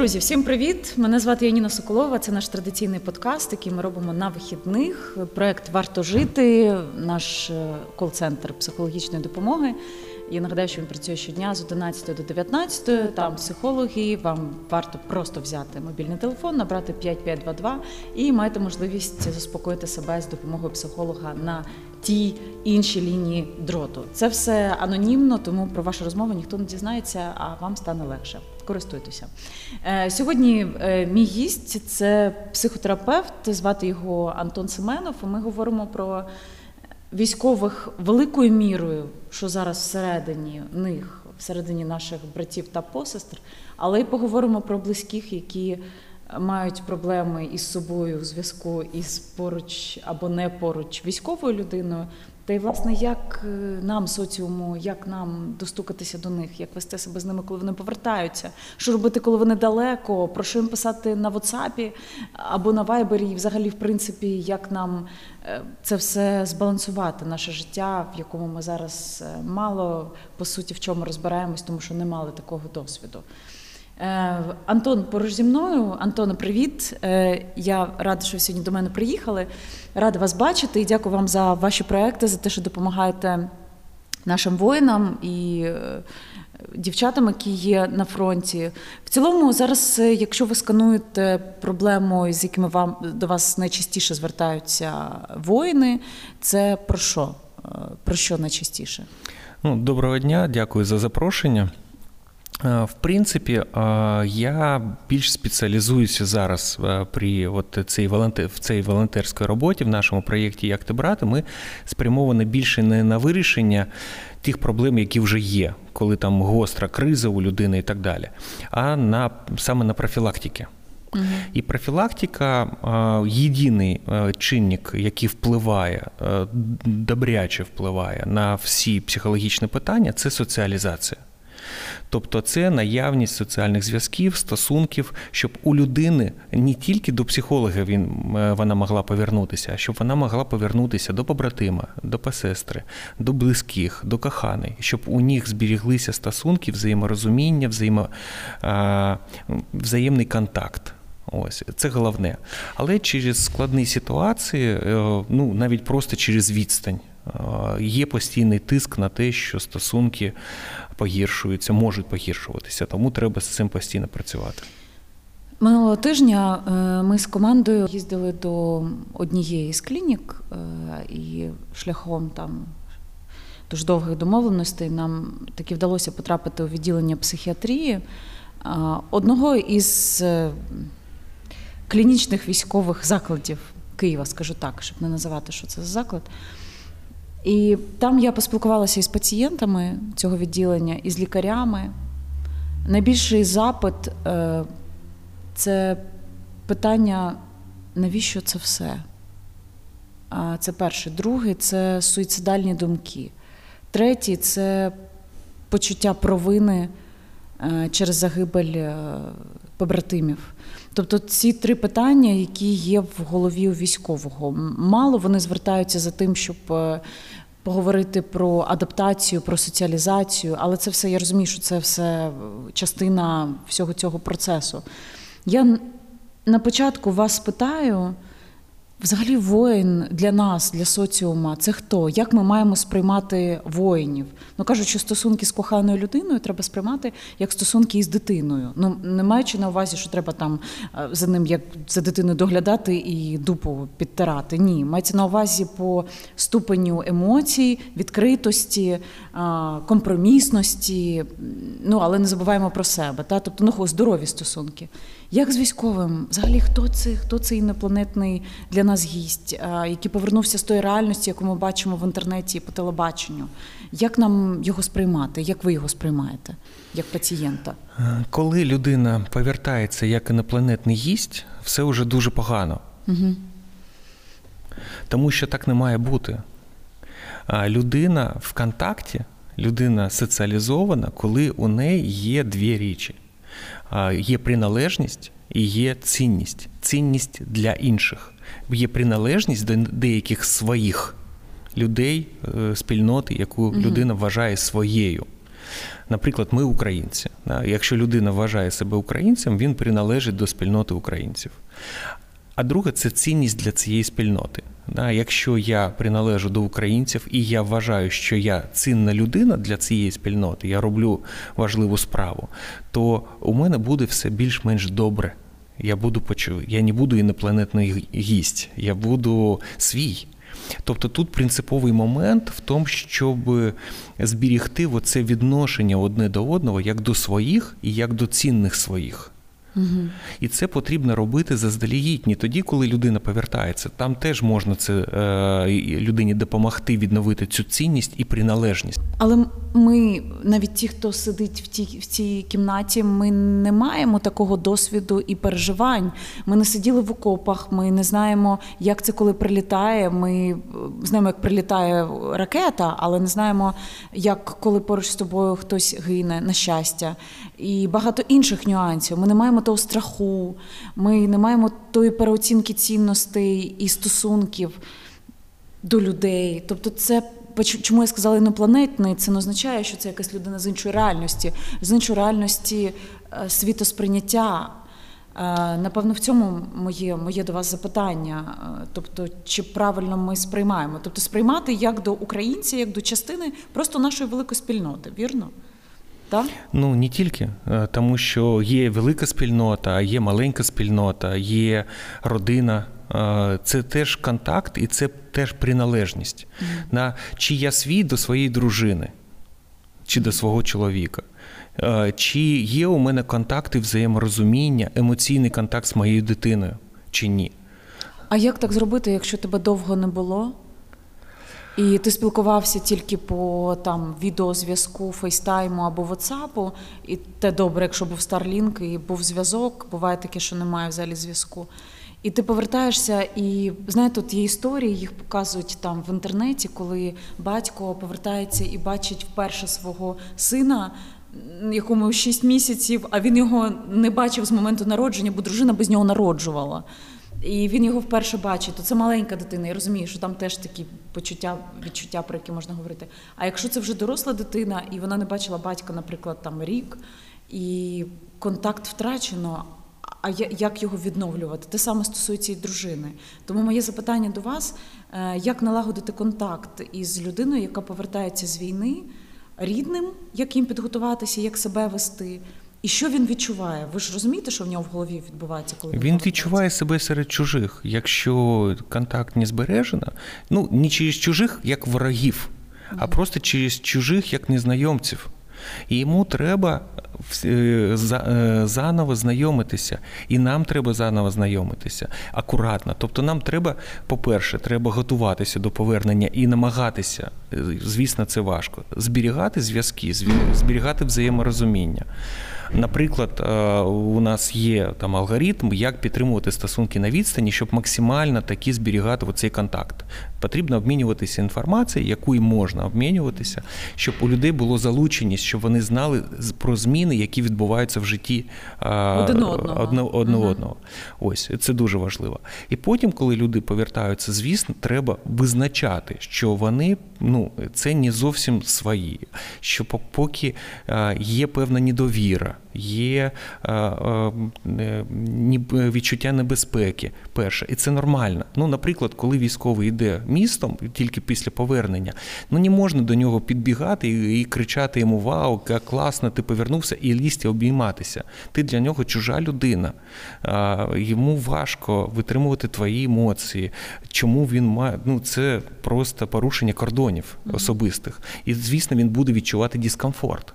Друзі, всім привіт! Мене звати Яніна Соколова. Це наш традиційний подкаст, який ми робимо на вихідних. Проект Варто жити, наш е, кол-центр психологічної допомоги. Я нагадаю, що він працює щодня з 11 до 19. Там психологи. Вам варто просто взяти мобільний телефон, набрати 5522 і маєте можливість заспокоїти себе з допомогою психолога на тій іншій лінії дроту. Це все анонімно, тому про вашу розмову ніхто не дізнається, а вам стане легше. Користуйтеся е, сьогодні. Е, мій гість це психотерапевт, звати його Антон Семенов. Ми говоримо про військових великою мірою, що зараз всередині них, всередині наших братів та посестр, але й поговоримо про близьких, які мають проблеми із собою в зв'язку із поруч або не поруч військовою людиною. Та й власне, як е, нам, соціуму, як нам достукатися до них, як вести себе з ними, коли вони повертаються, що робити, коли вони далеко, про що їм писати на WhatsApp або на Viber, і взагалі, в принципі, як нам е, це все збалансувати, наше життя, в якому ми зараз е, мало по суті в чому розбираємось, тому що не мали такого досвіду. Е, Антон поруч зі мною. Антоне, привіт. Е, я рада, що ви сьогодні до мене приїхали. Рада вас бачити і дякую вам за ваші проекти, за те, що допомагаєте нашим воїнам і е, дівчатам, які є на фронті. В цілому, зараз, якщо ви скануєте проблему, з якими вам до вас найчастіше звертаються воїни, це про що? Про що найчастіше? Ну, Доброго дня, дякую за запрошення. Е, в принципі, е, я більш спеціалізуюся зараз е, при от цій волонтер, в цій волонтерській роботі в нашому проєкті Як ти брати, ми спрямовані більше не на вирішення тих проблем, які вже є, коли там гостра криза у людини і так далі, а на саме на профілактики. Угу. І профілактика єдиний чинник, який впливає, добряче впливає на всі психологічні питання, це соціалізація. Тобто це наявність соціальних зв'язків, стосунків, щоб у людини не тільки до психолога він, е, вона могла повернутися, а щоб вона могла повернутися до побратима, до посестри, до близьких, до коханої, щоб у них зберіглися стосунки, взаєморозуміння, взаємо, взаємний контакт. Ось це головне. Але через складні ситуації, е, ну навіть просто через відстань, є постійний тиск на те, що стосунки погіршуються, можуть погіршуватися, тому треба з цим постійно працювати. Минулого тижня е, ми з командою їздили до однієї з клінік е, і шляхом там дуже довгих домовленостей нам таки вдалося потрапити у відділення психіатрії е, одного із клінічних військових закладів Києва, скажу так, щоб не називати, що це за заклад. І там я поспілкувалася із пацієнтами цього відділення, і з лікарями. Найбільший запит е, це питання, навіщо це все? Це перше. Друге це суїцидальні думки. Третє це почуття провини е, через загибель е, побратимів. Тобто ці три питання, які є в голові у військового, мало вони звертаються за тим, щоб е, поговорити про адаптацію, про соціалізацію, але це все я розумію, що це все частина всього цього процесу. Я на початку вас питаю. Взагалі, воїн для нас, для соціума, це хто? Як ми маємо сприймати воїнів? Ну кажуть, що стосунки з коханою людиною треба сприймати як стосунки із дитиною. Ну не маючи на увазі, що треба там е, за ним як за дитиною доглядати і дупу підтирати. Ні, мається на увазі по ступеню емоцій, відкритості, е, компромісності. Ну але не забуваємо про себе. Та тобто ну, здорові стосунки. Як з військовим? Взагалі, хто це хто це інопланетний для нас гість, який повернувся з тої реальності, яку ми бачимо в інтернеті і по телебаченню? Як нам його сприймати? Як ви його сприймаєте як пацієнта? Е, коли людина повертається як інопланетний гість, все вже дуже погано. Угу. Тому що так не має бути. Людина в контакті, людина соціалізована, коли у неї є дві річі є приналежність і є цінність. Цінність для інших. Є приналежність до деяких своїх людей, е, спільноти, яку людина вважає своєю. Наприклад, ми українці. Якщо людина вважає себе українцем, він приналежить до спільноти українців. А друге це цінність для цієї спільноти. Якщо я приналежу до українців і я вважаю, що я цінна людина для цієї спільноти, я роблю важливу справу, то у мене буде все більш-менш добре. Я буду почув, я не буду інопланетний гість, я буду свій. Тобто тут принциповий момент в тому, щоб зберігти оце відношення одне до одного як до своїх і як до цінних своїх. І це потрібно робити заздалегідь, не тоді, коли людина повертається. Там теж можна це е, людині допомогти відновити цю цінність і приналежність. Але ми, навіть ті, хто сидить в тій в цій кімнаті, ми не маємо такого досвіду і переживань. Ми не сиділи в окопах, ми не знаємо, як це коли прилітає. Ми знаємо, як прилітає ракета, але не знаємо, як коли поруч з тобою хтось гине на щастя, і багато інших нюансів. Ми не маємо того страху, ми не маємо тої переоцінки цінностей і стосунків до людей. Тобто, це чому я сказала інопланетний, це не означає, що це якась людина з іншої реальності, з іншої реальності е, світосприйняття. Е, напевно, в цьому моє моє до вас запитання. Е, тобто, чи правильно ми сприймаємо? Тобто, сприймати як до українця, як до частини просто нашої великої спільноти, вірно? Так? Ну не тільки, тому що є велика спільнота, є маленька спільнота, є родина. Це теж контакт і це теж приналежність. Mm. На Чи я свій до своєї дружини, чи до свого чоловіка, чи є у мене контакти взаєморозуміння, емоційний контакт з моєю дитиною, чи ні. А як так зробити, якщо тебе довго не було? І ти спілкувався тільки по там відеозв'язку, фейстайму або ватсапу, і те добре, якщо був Starlink і був зв'язок, буває таке, що немає взагалі зв'язку. І ти повертаєшся, і знаєте, тут є історії, їх показують там в інтернеті, коли батько повертається і бачить вперше свого сина, якому 6 місяців, а він його не бачив з моменту народження, бо дружина без нього народжувала. І він його вперше бачить, то це маленька дитина. Я розумію, що там теж такі почуття, відчуття, про які можна говорити. А якщо це вже доросла дитина, і вона не бачила батька, наприклад, там рік, і контакт втрачено. А як його відновлювати? Те саме стосується і дружини. Тому моє запитання до вас: е, як налагодити контакт із людиною, яка повертається з війни, рідним, як їм підготуватися, як себе вести? І що він відчуває? Ви ж розумієте, що в нього в голові відбувається, коли він відчуває себе серед чужих. Якщо контакт не збережено, ну не через чужих як ворогів, а просто через чужих як незнайомців. І йому треба е, е, заново знайомитися, і нам треба заново знайомитися акуратно. Тобто, нам треба, по-перше, треба готуватися до повернення і намагатися, е, звісно, це важко, зберігати зв'язки, зберігати взаєморозуміння. Наприклад, е, у нас є там алгоритм, як підтримувати стосунки на відстані, щоб максимально таки зберігати цей контакт. Потрібно обмінюватися інформацією, якою можна обмінюватися, щоб у людей було залученість, щоб вони знали про зміни, які відбуваються в житті е, один одного. Одне, одне одного. Ось це дуже важливо. І потім, коли люди повертаються, звісно, треба визначати, що вони ну, це не зовсім свої, що поки е, є певна недовіра є е, е, відчуття небезпеки. Перше, і це нормально. Ну, наприклад, коли військовий йде містом тільки після повернення, ну не можна до нього підбігати і, і кричати йому Вау, як класно, ти повернувся і лізти обійматися. Ти для нього чужа людина. Йому важко витримувати твої емоції. Чому він має ну це просто порушення кордонів особистих, і звісно, він буде відчувати дискомфорт.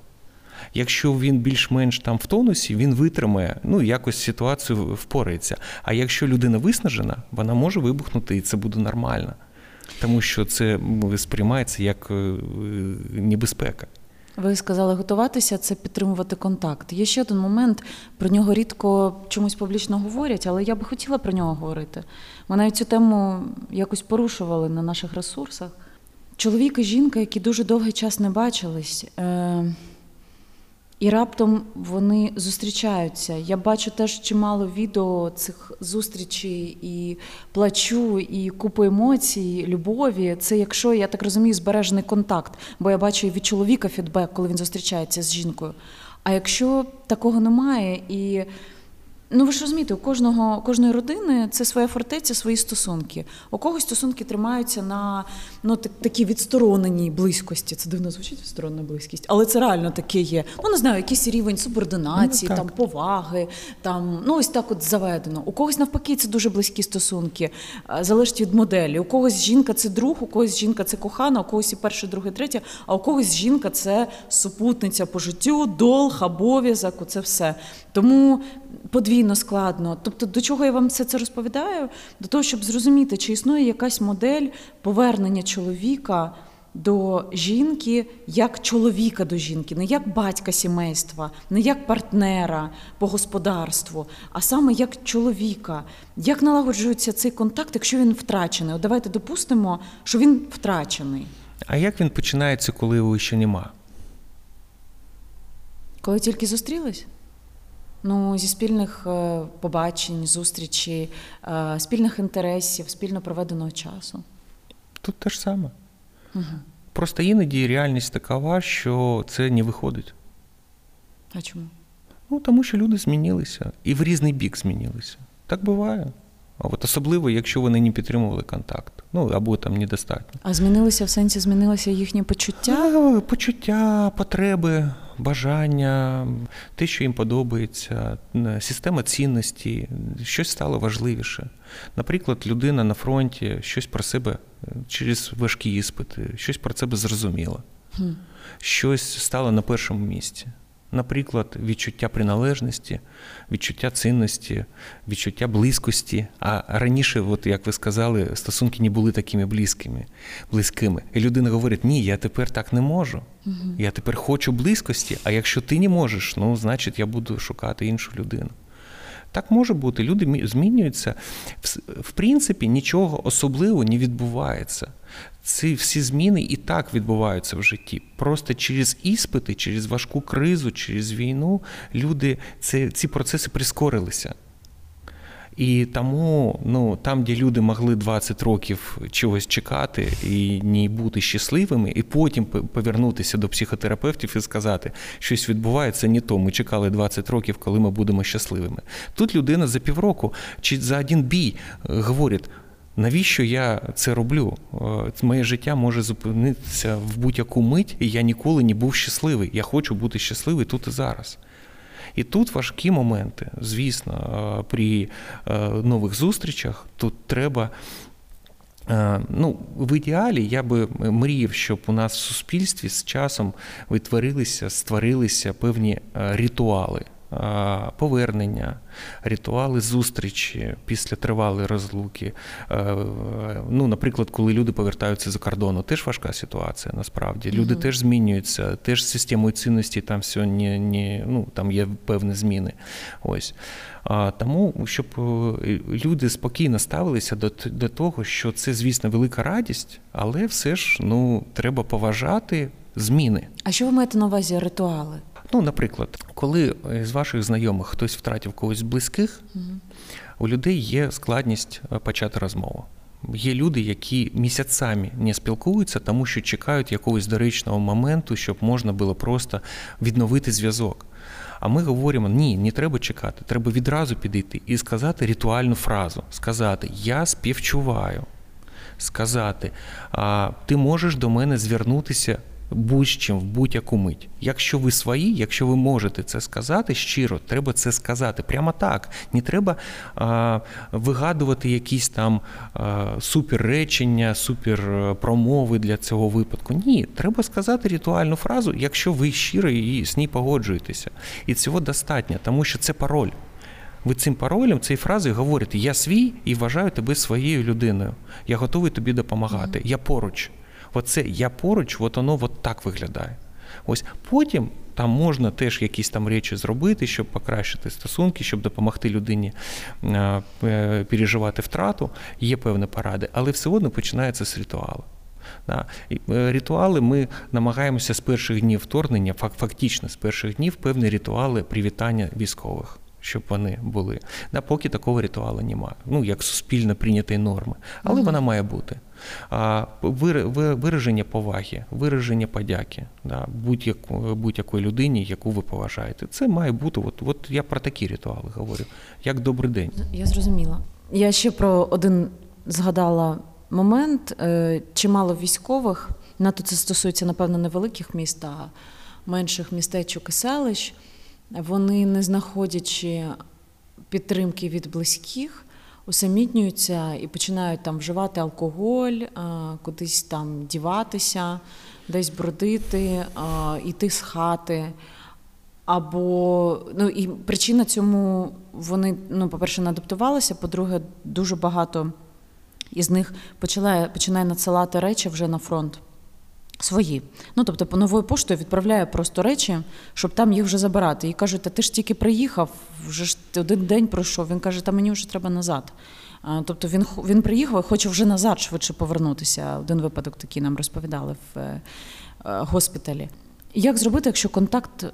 Якщо він більш-менш там в тонусі, він витримає, ну якось ситуацію впорається. А якщо людина виснажена, вона може вибухнути, і це буде нормально, тому що це сприймається як е, небезпека. Ви сказали готуватися, це підтримувати контакт. Є ще один момент, про нього рідко чомусь публічно говорять, але я би хотіла про нього говорити. Ми навіть цю тему якось порушували на наших ресурсах. Чоловік і жінка, які дуже довгий час не бачились. І раптом вони зустрічаються. Я бачу теж чимало відео цих зустрічей і плачу, і купу емоцій, любові. Це якщо я так розумію, збережений контакт, бо я бачу і від чоловіка фідбек, коли він зустрічається з жінкою. А якщо такого немає і Ну, ви ж розумієте, у кожного кожної родини це своя фортеця, свої стосунки. У когось стосунки тримаються на ну, так, такій відстороненій близькості. Це дивно звучить відсторонена близькість, але це реально таке є. Ну, не знаю, якийсь рівень субординації, ну, там поваги, там ну ось так от заведено. У когось навпаки, це дуже близькі стосунки, залежить від моделі. У когось жінка це друг, у когось жінка це кохана, у когось і перше, друге, третє, а у когось жінка це супутниця по життю, долг, обов'язок, оце все. Тому подвійно складно. Тобто, до чого я вам все це розповідаю? До того, щоб зрозуміти, чи існує якась модель повернення чоловіка до жінки як чоловіка до жінки, не як батька сімейства, не як партнера по господарству, а саме як чоловіка. Як налагоджується цей контакт, якщо він втрачений? От Давайте допустимо, що він втрачений. А як він починається, коли його ще нема? Коли тільки зустрілись? Ну, зі спільних е, побачень, зустрічей, е, спільних інтересів, спільно проведеного часу. Тут те ж саме. Угу. Просто іноді реальність такова, що це не виходить. А чому? Ну, тому що люди змінилися і в різний бік змінилися. Так буває. А от особливо, якщо вони не підтримували контакт, ну або там недостатньо. А змінилися в сенсі, змінилися їхні почуття? Почуття, потреби, бажання, те, що їм подобається, система цінності, щось стало важливіше. Наприклад, людина на фронті щось про себе е, через важкі іспити, щось про себе зрозуміла, хм. щось стало на першому місці наприклад, відчуття приналежності, відчуття цінності, відчуття близькості. А раніше, от як ви сказали, стосунки не були такими близькими. близькими. І людина говорить: ні, я тепер так не можу. Я тепер хочу близькості, а якщо ти не можеш, ну значить я буду шукати іншу людину. Так може бути. Люди змінюються. В принципі, нічого особливого не відбувається. Ці всі зміни і так відбуваються в житті. Просто через іспити, через важку кризу, через війну люди це, ці процеси прискорилися. І тому, ну там, де люди могли 20 років чогось чекати і не бути щасливими, і потім повернутися до психотерапевтів і сказати, щось відбувається не то. Ми чекали 20 років, коли ми будемо щасливими. Тут людина за півроку чи за один бій е, говорить. Навіщо я це роблю? Е, моє життя може зупинитися в будь-яку мить, і я ніколи не був щасливий. Я хочу бути щасливий тут і зараз. І тут важкі моменти. Звісно, е, при е, нових зустрічах тут треба. Ну, В ідеалі я би мріяв, щоб у нас в суспільстві з часом витворилися, створилися певні ритуали повернення, ритуали зустрічі після тривалої розлуки. Ну, Наприклад, коли люди повертаються за кордону, теж важка ситуація насправді. Люди mm теж змінюються, теж системою цінності там все не, не, ну, там є певні зміни. Ось. А, Тому, щоб е, люди спокійно ставилися до до того, що це, звісно, велика радість, але все ж ну, треба поважати зміни. А що ви маєте на увазі ритуали? Ну, наприклад, коли з ваших знайомих хтось втратив когось з близьких, угу. у людей є складність е, почати розмову. Є люди, які місяцями не спілкуються, тому що чекають якогось доречного моменту, щоб можна було просто відновити зв'язок. А ми говоримо: ні, не треба чекати, треба відразу підійти і сказати ритуальну фразу, сказати Я співчуваю. Сказати, ти можеш до мене звернутися будь-чим в будь-яку мить. Якщо ви свої, якщо ви можете це сказати щиро, треба це сказати. Прямо так. Не треба а, вигадувати якісь там а, суперречення, суперпромови для цього випадку. Ні, треба сказати ритуальну фразу, якщо ви щиро і з ній погоджуєтеся. І цього достатньо, тому що це пароль. Ви цим паролем, цією фразою говорите Я свій і вважаю тебе своєю людиною. Я готовий тобі допомагати. Я поруч. Оце я поруч, от воно от так виглядає. Ось потім там можна теж якісь там речі зробити, щоб покращити стосунки, щоб допомогти людині е, переживати втрату. Є певні поради, але все одно починається з ритуалу. І Ритуали ми намагаємося з перших днів вторгнення, фактично з перших днів певні ритуали привітання військових щоб вони були. Да, Поки такого ритуалу немає. Ну, як суспільно прийнятої норми. Але вона має бути. А Вираження поваги, вираження подяки да, будь-якої людині, яку ви поважаєте. Це має бути. От, от я про такі ритуали говорю. Як добрий день. Я зрозуміла. Я ще про один згадала момент. Е, чимало військових, НАТО це стосується, напевно, невеликих міст, а менших містечок і селищ вони, не знаходячи підтримки від близьких, усамітнюються і починають там вживати алкоголь, кудись там діватися, десь бродити, йти з хати. Або ну і причина цьому вони, ну, по-перше, не адаптувалися, по-друге, дуже багато із них починає починає надсилати речі вже на фронт. Свої. Ну, тобто, по новою поштою відправляє просто речі, щоб там їх вже забирати. І кажуть, та ти ж тільки приїхав, вже ж один день пройшов. Він каже, та мені вже треба назад. Тобто він він приїхав і хоче вже назад швидше повернутися. Один випадок такий нам розповідали в е, госпіталі. Як зробити, якщо контакт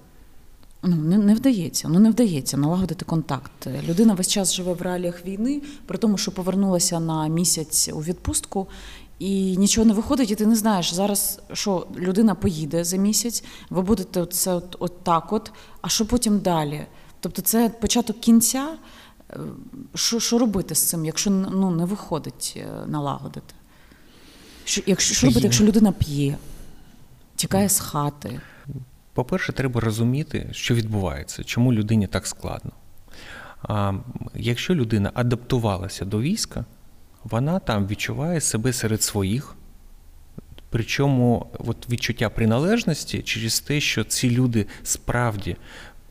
ну, не не вдається? Ну не вдається налагодити контакт. Людина весь час живе в реаліях війни, при тому, що повернулася на місяць у відпустку, і нічого не виходить, і ти не знаєш зараз, що людина поїде за місяць, ви будете це от, от так, от, а що потім далі? Тобто, це початок кінця. Е, що що робити з цим, якщо ну, не виходить е, налагодити? Що, якщо, Що робити, якщо людина п'є, тікає з хати? По-перше, треба розуміти, що відбувається, чому людині так складно. А, Якщо людина адаптувалася до війська, вона там відчуває себе серед своїх. Причому от відчуття приналежності через те, що ці люди справді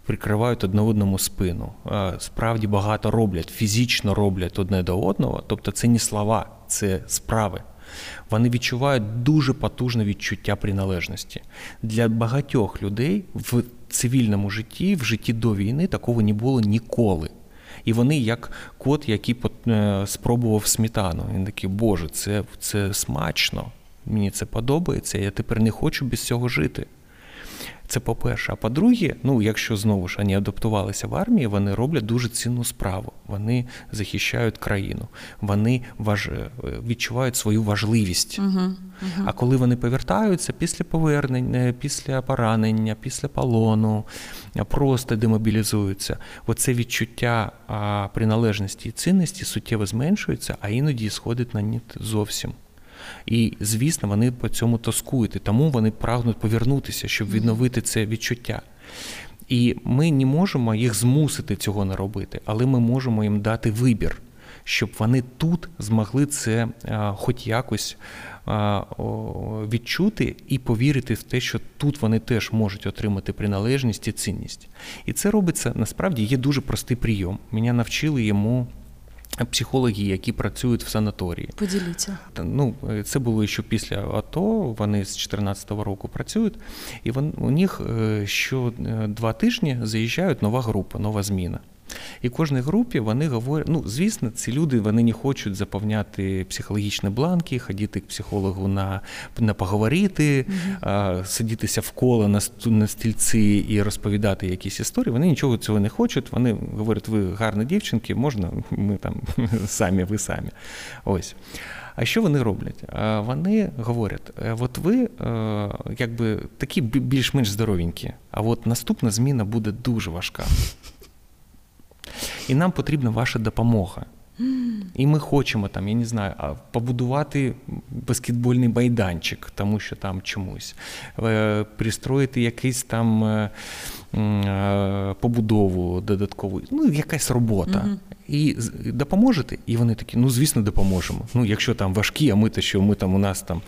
прикривають одне одному спину, справді багато роблять, фізично роблять одне до одного. Тобто це не слова, це справи. Вони відчувають дуже потужне відчуття приналежності. Для багатьох людей в цивільному житті, в житті до війни такого не було ніколи. І вони як кот, який е, спробував сметану. Він такий, Боже, це, це смачно, мені це подобається, я тепер не хочу без цього жити. Це по-перше. А по-друге, ну якщо знову ж вони адаптувалися в армії, вони роблять дуже цінну справу. Вони захищають країну, вони важ... відчувають свою важливість. Угу, угу. А коли вони повертаються після повернення, після поранення, після полону, просто демобілізуються, оце відчуття приналежності і цінності суттєво зменшується, а іноді сходить на ніт зовсім. І, звісно, вони по цьому тоскують, і тому вони прагнуть повернутися, щоб відновити це відчуття. І ми не можемо їх змусити цього не робити, але ми можемо їм дати вибір, щоб вони тут змогли це хоч якось відчути і повірити в те, що тут вони теж можуть отримати приналежність і цінність. І це робиться насправді є дуже простий прийом. Мене навчили йому Психологи, які працюють в санаторії, поділіться. Ну це було ще після АТО. Вони з 2014 року працюють, і вон, у них е, що е, два тижні заїжджають нова група, нова зміна. І кожній групі вони говорять, ну, звісно, ці люди вони не хочуть заповняти психологічні бланки, ходити к психологу на на поговорити, а, сидітися в коло на на стільці і розповідати якісь історії. Вони нічого цього не хочуть. Вони говорять, ви гарні дівчинки, можна, ми там самі, ви самі. Ось. А що вони роблять? Вони говорять: «Е, от ви е, якби такі більш-менш здоровенькі, а от наступна зміна буде дуже важка. І нам потрібна ваша допомога. І ми хочемо там, я не знаю, побудувати баскетбольний майданчик, тому що там чомусь, е, пристроїти якийсь там е, е, побудову додаткову, ну, якась робота. І допоможете? І вони такі, ну звісно, допоможемо. Ну, якщо там важкі, а ми то що ми там у нас там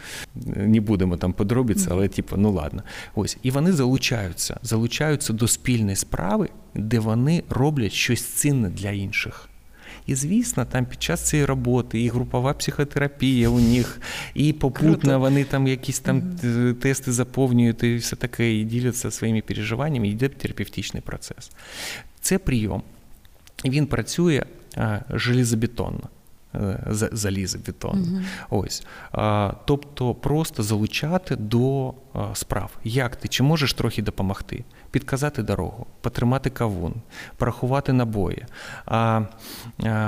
не будемо там подробитися, але типу, ну ладно. Ось. І вони залучаються, залучаються до спільної справи, де вони роблять щось цінне для інших. І звісно, там під час цієї роботи і групова психотерапія у них, і попутно Круто. вони там якісь там mm-hmm. тести заповнюють і все таке, і діляться своїми переживаннями, і йде терапевтичний процес. Це прийом. Він працює железобетонно. Е, залізобетон. Угу. Ось. А, Тобто просто залучати до а, справ. Як ти? Чи можеш трохи допомогти? Підказати дорогу, потримати кавун, порахувати набої. А,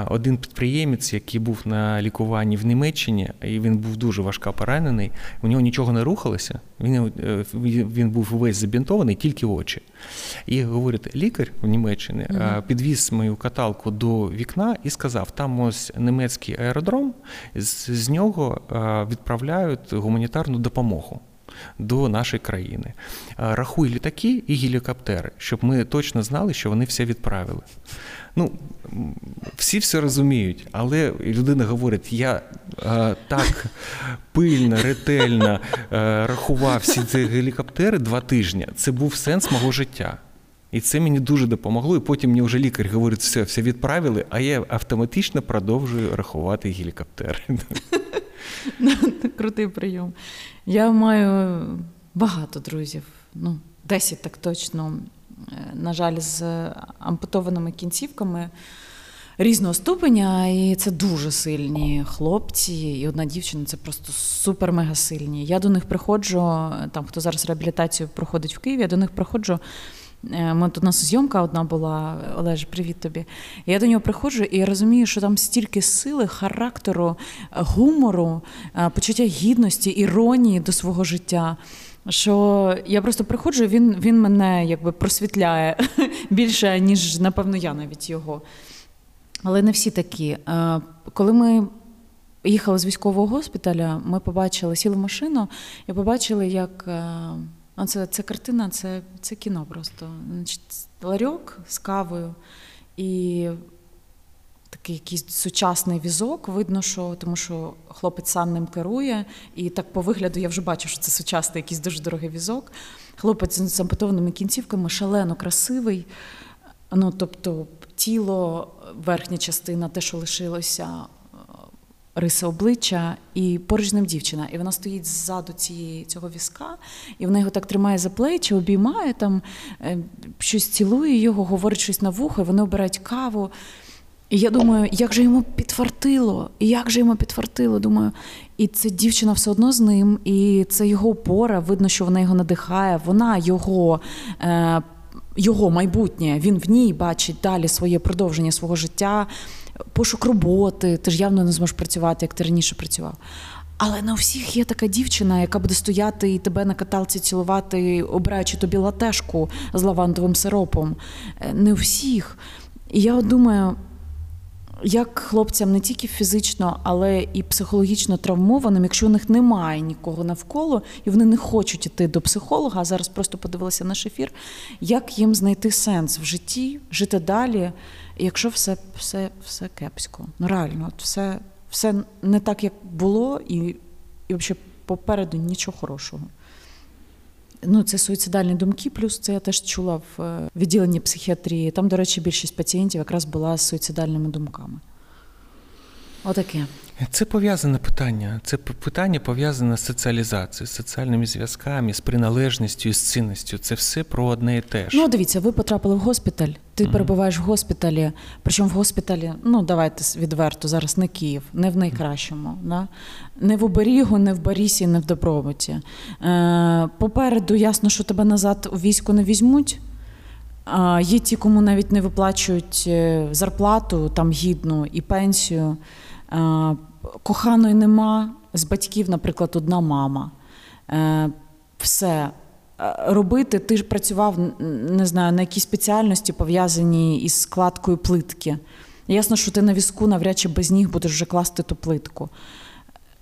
один підприємець, який був на лікуванні в Німеччині, і він був дуже важко поранений, у нього нічого не рухалося, він е, він був весь забінтований, тільки очі. І говорить, лікар в Німеччині угу. підвіз мою каталку до вікна і сказав: там ось немецький аеродром, з, з нього відправляють гуманітарну допомогу. До нашої країни. Рахуй літаки і гелікоптери, щоб ми точно знали, що вони все відправили. Ну, Всі все розуміють, але людина говорить: я а, так пильно, ретельно а, рахував всі ці гелікоптери два тижні. Це був сенс мого життя. І це мені дуже допомогло. І потім мені вже лікар говорить, все, все відправили, а я автоматично продовжую рахувати гелікоптери. Крутий прийом. Я маю багато друзів, ну, 10 так точно. Е, на жаль, з ампутованими кінцівками різного ступеня, і це дуже сильні хлопці. І одна дівчина це просто супер-мега сильні. Я до них приходжу, там хто зараз реабілітацію проходить в Києві, я до них приходжу. Е, ми тут у нас зйомка одна була, Олеж, привіт тобі. Я до нього приходжу і я розумію, що там стільки сили, характеру, гумору, е, почуття гідності, іронії до свого життя. Що я просто приходжу, він він мене якби просвітляє більше, ніж, напевно, я навіть його. Але не всі такі. Е, коли ми їхали з військового госпіталя, ми побачили, сіли в машину і побачили, як. А це це картина, це це кіно просто. Значить, Ларьок з кавою і такий якийсь сучасний візок. Видно, що тому що хлопець сам ним керує, і так по вигляду я вже бачу, що це сучасний якийсь дуже дорогий візок. Хлопець з ампутованими кінцівками, шалено красивий. Ну, тобто тіло, верхня частина, те, що лишилося, риси обличчя, і поруч з ним дівчина. І вона стоїть ззаду цієї цього візка, і вона його так тримає за плечі, обіймає там, е, щось цілує його, говорить щось на вухо, і вони обирають каву. І я думаю, як же йому підфартило, і як же йому підфартило. Думаю, і це дівчина все одно з ним, і це його опора. Видно, що вона його надихає. Вона його. Е, його майбутнє, він в ній бачить далі своє продовження свого життя, пошук роботи, ти ж явно не зможеш працювати, як ти раніше працював. Але на всіх є така дівчина, яка буде стояти і тебе на каталці цілувати, обираючи тобі латешку з лавандовим сиропом. Е, не у всіх. І я думаю, як хлопцям не тільки фізично, але і психологічно травмованим, якщо у них немає нікого навколо, і вони не хочуть іти до психолога, а зараз просто подивилися наш ефір, як їм знайти сенс в житті, жити далі, якщо все все, все кепсько. Ну реально, от все все не так, як було, і, і взагалі попереду нічого хорошого. Ну, це суїцидальні думки, плюс це я теж чула в е, відділенні психіатрії. Там, до речі, більшість пацієнтів якраз була з суїцидальними думками. Отаке. Це пов'язане питання. Це питання пов'язане з соціалізацією, з соціальними зв'язками, з приналежністю, з цінністю. Це все про одне і те ж. Ну, дивіться, ви потрапили в госпіталь. Ти mm-hmm. перебуваєш в госпіталі. Причому в госпіталі, ну давайте відверто, зараз не Київ, не в найкращому, да? не в оберігу, не в Барісі, не в добробуті. Е, Попереду ясно, що тебе назад у військо не візьмуть. Е, є ті, кому навіть не виплачують е, зарплату там гідну і пенсію. Е, коханої нема, з батьків, наприклад, одна мама. Е, все. Е, робити, ти ж працював не знаю, на якійсь спеціальності пов'язані із складкою плитки. Ясно, що ти на візку навряд чи без ніг будеш вже класти ту плитку.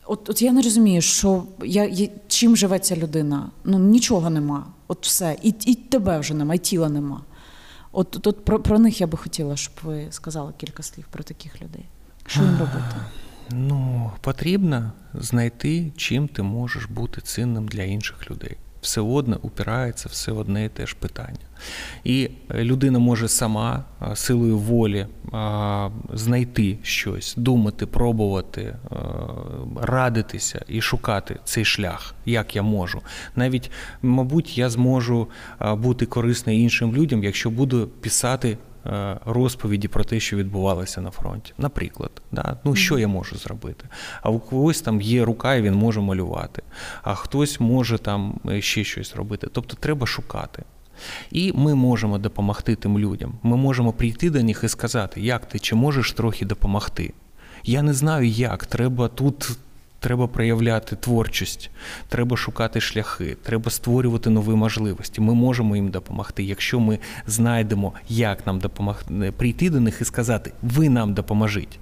От от я не розумію, що я, я, чим живе ця людина. Ну нічого нема. От все. І і тебе вже нема, і тіла нема. От от про, про них я би хотіла, щоб ви сказали кілька слів про таких людей. Що їм робити? Ну, потрібно знайти, чим ти можеш бути цінним для інших людей. Все одне упирається, все одне і те ж питання. І людина може сама силою волі знайти щось, думати, пробувати, радитися і шукати цей шлях, як я можу. Навіть, мабуть, я зможу бути корисним іншим людям, якщо буду писати е, розповіді про те, що відбувалося на фронті. Наприклад, да? ну що я можу зробити? А у когось там є рука, і він може малювати, а хтось може там ще щось робити. Тобто треба шукати. І ми можемо допомогти тим людям. Ми можемо прийти до них і сказати, як ти чи можеш трохи допомогти. Я не знаю, як. Треба тут. Треба проявляти творчість, треба шукати шляхи, треба створювати нові можливості. Ми можемо їм допомогти, якщо ми знайдемо, як нам допомогти, прийти до них і сказати, ви нам допоможіть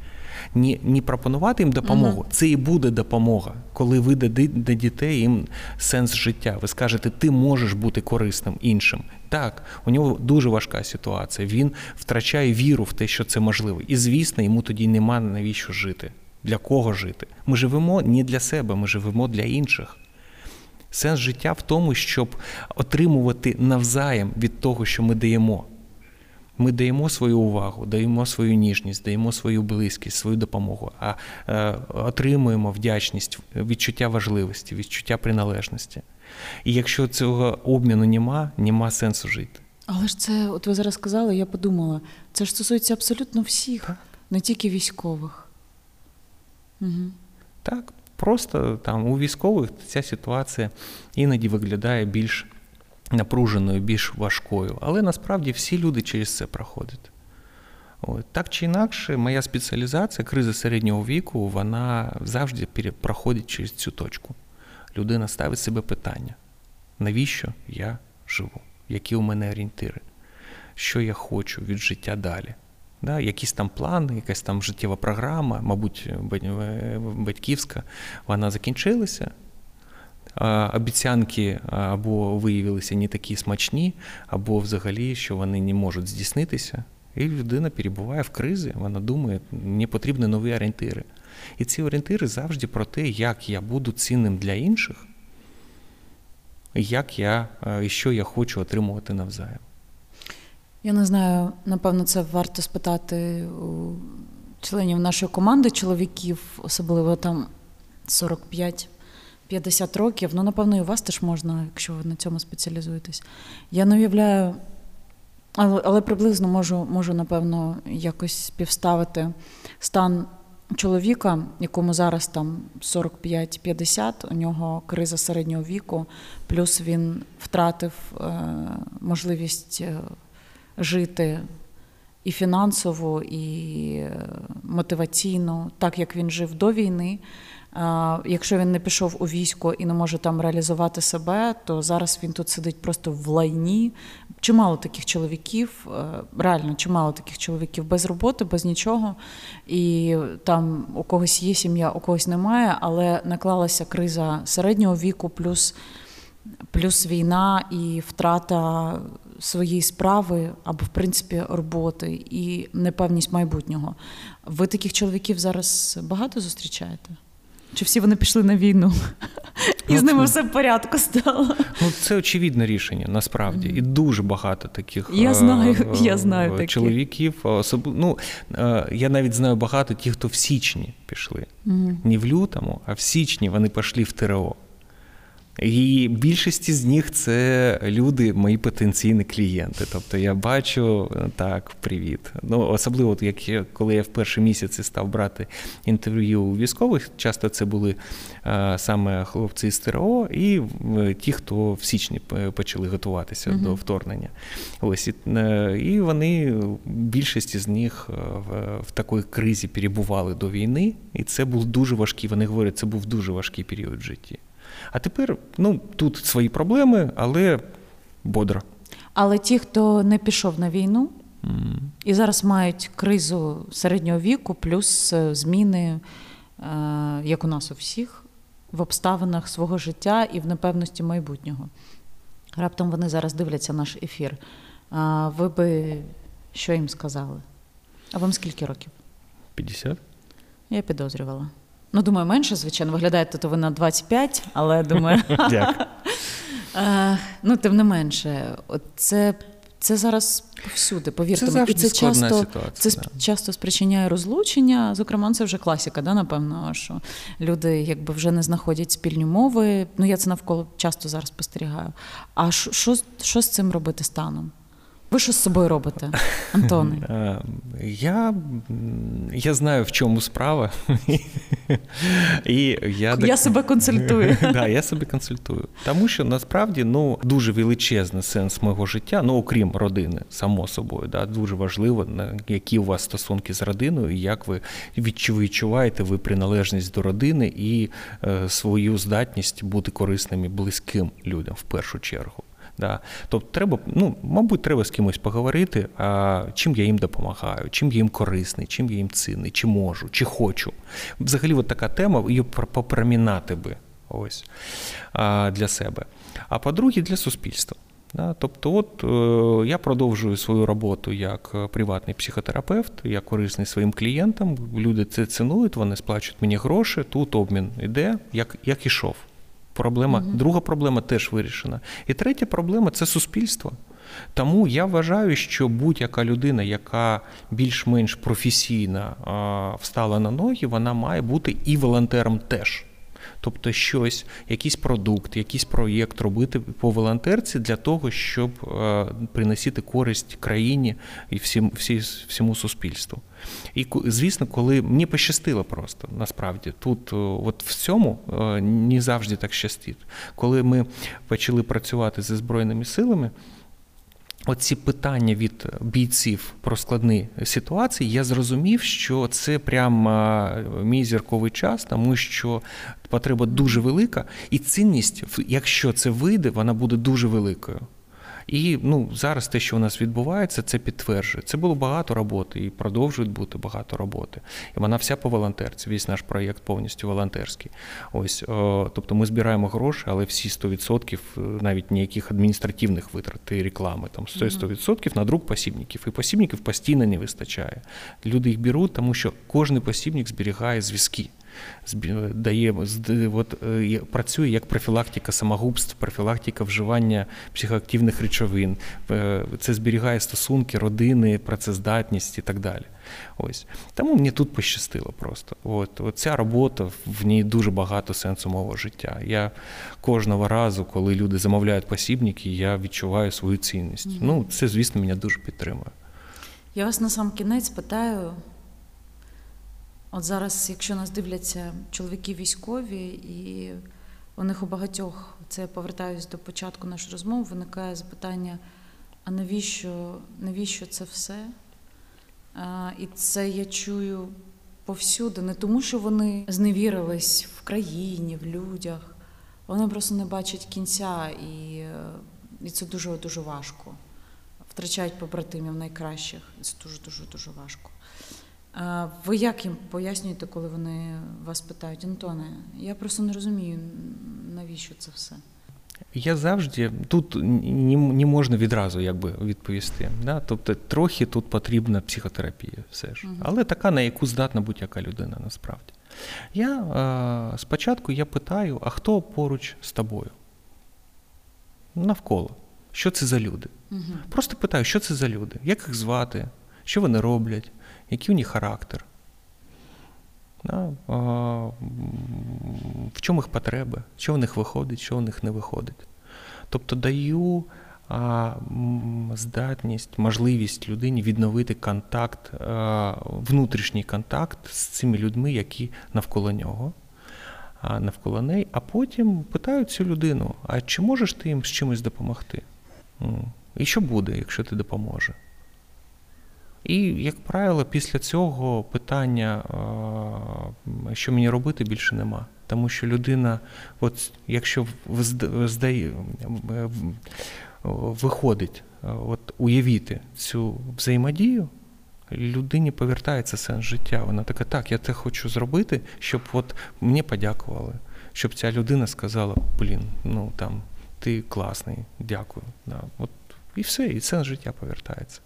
ні, ні пропонувати їм допомогу, це і буде допомога, коли ви дадите їм сенс життя. Ви скажете, ти можеш бути корисним іншим. Так, у нього дуже важка ситуація. Він втрачає віру в те, що це можливо. І звісно, йому тоді нема навіщо жити. Для кого жити? Ми живемо не для себе, ми живемо для інших. Сенс життя в тому, щоб отримувати навзаєм від того, що ми даємо. Ми даємо свою увагу, даємо свою ніжність, даємо свою близькість, свою допомогу, а е, отримуємо вдячність, відчуття важливості, відчуття приналежності. І якщо цього обміну нема, нема сенсу жити. Але ж це, от ви зараз сказали, я подумала, це ж стосується абсолютно всіх, так. не тільки військових. Угу. Так, просто там у військових ця ситуація іноді виглядає більш напруженою, більш важкою. Але насправді всі люди через це проходять. От. Так чи інакше, моя спеціалізація, криза середнього віку, вона завжди проходить через цю точку. Людина ставить себе питання: навіщо я живу? Які у мене орієнтири? Що я хочу від життя далі? Да, Якісь там плани, якась там життєва програма, мабуть, батьківська, вона закінчилася обіцянки або виявилися не такі смачні, або взагалі, що вони не можуть здійснитися. І людина перебуває в кризі, вона думає, мені потрібні нові орієнтири. І ці орієнтири завжди про те, як я буду цінним для інших, як я і що я хочу отримувати навзаєм. Я не знаю, напевно, це варто спитати у членів нашої команди, чоловіків, особливо там 45 50 років, ну, напевно, і у вас теж можна, якщо ви на цьому спеціалізуєтесь. Я не уявляю, але але приблизно можу, можу, напевно, якось співставити стан чоловіка, якому зараз там 45-50, у нього криза середнього віку, плюс він втратив е, можливість е, жити. І фінансово, і е, мотиваційно, так як він жив до війни, Якщо він не пішов у військо і не може там реалізувати себе, то зараз він тут сидить просто в лайні. Чимало таких чоловіків, е, реально чимало таких чоловіків без роботи, без нічого. І там у когось є сім'я, у когось немає, але наклалася криза середнього віку, плюс, плюс війна і втрата. Своєї справи або в принципі роботи і непевність майбутнього. Ви таких чоловіків зараз багато зустрічаєте? Чи всі вони пішли на війну? І з ними все в порядку стало. Ну, це очевидне рішення, насправді. І дуже багато таких я знаю, е, я знаю чоловіків. Особ... Ну, е, Я навіть знаю багато тих, хто в січні пішли. Не в лютому, а в січні вони пішли в ТРО. І більшість з них це люди, мої потенційні клієнти. Тобто я бачу так, привіт. Ну особливо, як я, коли я в перші місяці став брати інтерв'ю у військових, часто це були а, саме хлопці з ТРО і ті, хто в січні почали готуватися uh до вторгнення. Ось і, е, і вони більшість з них е, в, в такій кризі перебували до війни, і це був дуже важкий. Вони говорять, це був дуже важкий період в житті. А тепер ну, тут свої проблеми, але бодро. Але ті, хто не пішов на війну mm. і зараз мають кризу середнього віку, плюс е, зміни, е, як у нас у всіх, в обставинах свого життя і в непевності майбутнього. Раптом вони зараз дивляться наш ефір. Ви би що їм сказали? А вам скільки років? 50. Я підозрювала. Ну, думаю, менше, звичайно, виглядаєте то ви на 25, але думаю. Дякую. Ну, тим не менше, це це зараз повсюди, повірте це мені. І це часто ситуація, це да. часто спричиняє розлучення. Зокрема, це вже класіка, да, напевно, що люди якби вже не знаходять спільні мови. Ну, я це навколо часто зараз спостерігаю. А що, що з цим робити станом? Ви що з собою робите, Антоне? Е, я я знаю, в чому справа. І Я я себе консультую. Да, Я себе консультую. Тому що насправді ну, дуже величезний сенс мого життя, ну окрім родини, само собою. Да, Дуже важливо, які у вас стосунки з родиною, і як ви відчуваєте ви приналежність до родини і е, свою здатність бути корисним і близьким людям в першу чергу. Да. Тобто, треба, ну, мабуть, треба з кимось поговорити, а чим я їм допомагаю, чим я їм корисний, чим я їм цінний, чи можу, чи хочу. Взагалі, от така тема, її попромінати би ось, для себе. А по-друге, для суспільства. Да, Тобто, от е, я продовжую свою роботу як приватний психотерапевт, я корисний своїм клієнтам. Люди це цінують, вони сплачують мені гроші. Тут обмін іде, як як ішов. Проблема, угу. друга проблема теж вирішена. І третя проблема це суспільство. Тому я вважаю, що будь-яка людина, яка більш-менш професійно встала на ноги, вона має бути і волонтером теж. Тобто щось, якийсь продукт, якийсь проєкт робити по волонтерці для того, щоб е, приносити користь країні і всім, всі, всьому суспільству. І звісно, коли мені пощастило просто насправді тут, е, от в цьому е, не завжди так щастить. Коли ми почали працювати зі збройними силами. Оці питання від бійців про складні ситуації, я зрозумів, що це прям мій зірковий час, тому що потреба дуже велика, і цінність, якщо це вийде, вона буде дуже великою. І ну, зараз те, що у нас відбувається, це підтверджує. Це було багато роботи і продовжує бути багато роботи. І вона вся по волонтерці. Весь наш проєкт повністю волонтерський. Ось, о, тобто ми збираємо гроші, але всі 100% е, навіть ніяких адміністративних витрат і реклами. Там 100% на друк посібників. І посібників постійно не вистачає. Люди їх беруть, тому що кожен посібник зберігає зв'язки дає от, е, працює як профілактика самогубств, профілактика вживання психоактивних речовин. Е, це зберігає стосунки, родини, працездатність і так далі. Ось тому мені тут пощастило просто. От, от ця робота в ній дуже багато сенсу мого життя. Я кожного разу, коли люди замовляють посібники, я відчуваю свою цінність. Mm-hmm. Ну, це, звісно, мене дуже підтримує. Я вас на сам кінець питаю. От зараз, якщо нас дивляться чоловіки військові, і у них у багатьох це я повертаюсь до початку нашої розмови, виникає запитання: а навіщо, навіщо це все? А, І це я чую повсюди, не тому, що вони зневірились в країні, в людях. Вони просто не бачать кінця, і і це дуже дуже важко. Втрачають побратимів найкращих. Це дуже дуже дуже важко. Ви як їм пояснюєте, коли вони вас питають, Антоне? Я просто не розумію, навіщо це все? Я завжди тут не можна відразу якби відповісти. Да? Тобто трохи тут потрібна психотерапія, все ж. Угу. Але така, на яку здатна будь-яка людина насправді. Я а, спочатку я питаю, а хто поруч з тобою? Навколо. Що це за люди? Угу. Просто питаю, що це за люди, як їх звати, що вони роблять, який у них характер, в чому їх потреби, що в них виходить, що в них не виходить. Тобто даю здатність, можливість людині відновити контакт, внутрішній контакт з цими людьми, які навколо нього, навколо неї, а потім питаю цю людину: а чи можеш ти їм з чимось допомогти? І що буде, якщо ти допоможеш? І, як правило, після цього питання, що мені робити, більше нема. Тому що людина, от якщо здає, виходить, от уявити цю взаємодію, людині повертається сенс життя. Вона така, так, я це хочу зробити, щоб от мені подякували, щоб ця людина сказала, блін, ну там ти класний, дякую. Да, от і все, і сенс життя повертається.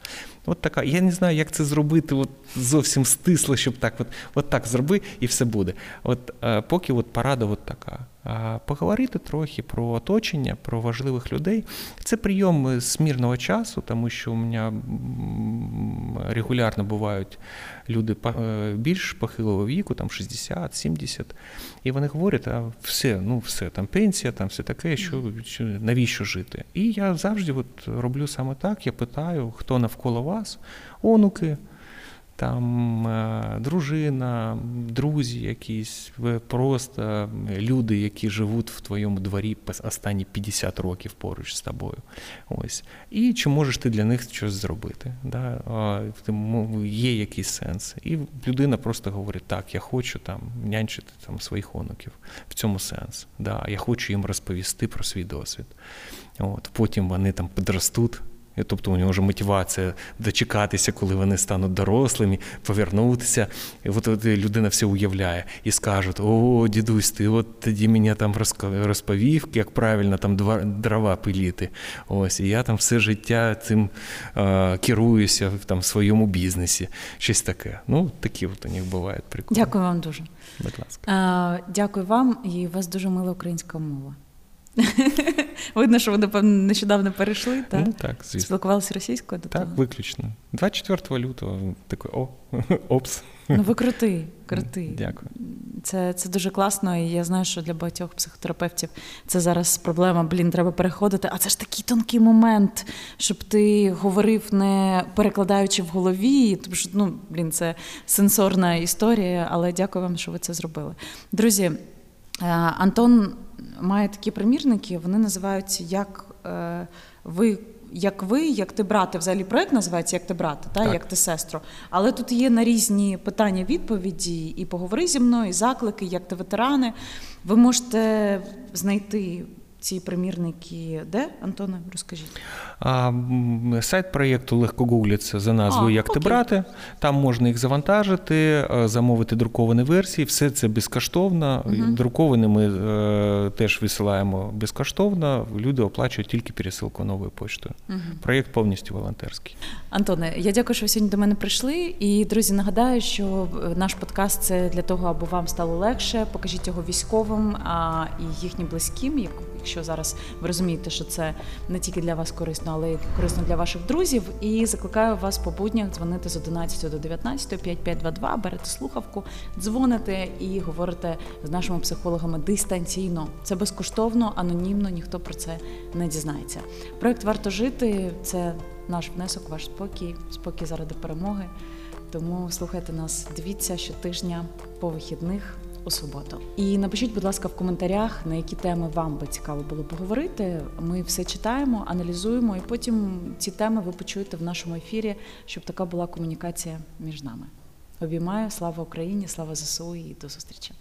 От така. Я не знаю, як це зробити от зовсім стисло, щоб так от от так зроби, і все буде. От е, Поки от парада от така. Поговорити трохи про оточення, про важливих людей. Це прийом з мирного часу, тому що у мене регулярно бувають люди е, більш похилого віку, там 60-70, і вони говорять, а все, ну все, там пенсія, там все таке, що, що навіщо жити? І я завжди от роблю саме так, я питаю, хто навколо вас, онуки там е, дружина, друзі, якісь просто люди, які живуть в твоєму дворі останні 50 років поруч з тобою. Ось. І чи можеш ти для них щось зробити? Да? Є якийсь сенс. І людина просто говорить, так, я хочу там нянчити там, своїх онуків. В цьому сенс. Да? Я хочу їм розповісти про свій досвід. От. Потім вони там підростуть. Тобто у нього вже мотивація дочекатися, коли вони стануть дорослими, повернутися. І от, от людина все уявляє і скажуть: О, дідусь, ти от тоді мені там розповів, як правильно там дрова пиліти. Ось, І я там все життя цим е, керуюся там, в своєму бізнесі. Щось таке. Ну, такі от у них бувають приколи. Дякую вам дуже. Будь ласка. Дякую вам, і у вас дуже мила українська мова. Видно, що ви, напевно, нещодавно перейшли, так? Ну, так, звісно. Спілкувалися російською до Так, того? виключно. 24 лютого такий о, опс. Ну, ви крутий, крутий. Дякую. Це це дуже класно, і я знаю, що для багатьох психотерапевтів це зараз проблема. Блін, треба переходити. А це ж такий тонкий момент, щоб ти говорив, не перекладаючи в голові. Тому що ну, блін, це сенсорна історія, але дякую вам, що ви це зробили. Друзі, е, Антон має такі примірники, вони називаються як е, ви. Як ви, як ти брате, взагалі проект називається Як ти брате, та? Так. як ти сестру. Але тут є на різні питання відповіді, і поговори зі мною, і заклики, як ти ветерани. Ви можете знайти ці примірники, де, Антоне, розкажіть? А, Сайт проєкту легко гуглиться за назвою а, Як окей. ти брати. Там можна їх завантажити, е, замовити друковані версії. Все це безкоштовно. Угу. Друковані ми е, теж висилаємо безкоштовно. Люди оплачують тільки пересилку новою поштою. Угу. Проєкт повністю волонтерський. Антоне, я дякую, що ви сьогодні до мене прийшли. І друзі, нагадаю, що наш подкаст це для того, аби вам стало легше. Покажіть його військовим а, і їхнім близьким, якщо зараз ви розумієте, що це не тільки для вас корисно, але й корисно для ваших друзів. І закликаю вас по буднях дзвонити з 11 до 19, 5522, берете слухавку, дзвоните і говорите з нашими психологами дистанційно. Це безкоштовно, анонімно, ніхто про це не дізнається. Проект варто жити це наш внесок, ваш спокій, спокій заради перемоги. Тому слухайте нас, дивіться щотижня по вихідних у суботу. І напишіть, будь ласка, в коментарях, на які теми вам би цікаво було поговорити. Ми все читаємо, аналізуємо, і потім ці теми ви почуєте в нашому ефірі, щоб така була комунікація між нами. Обіймаю, слава Україні, слава ЗСУ і до зустрічі.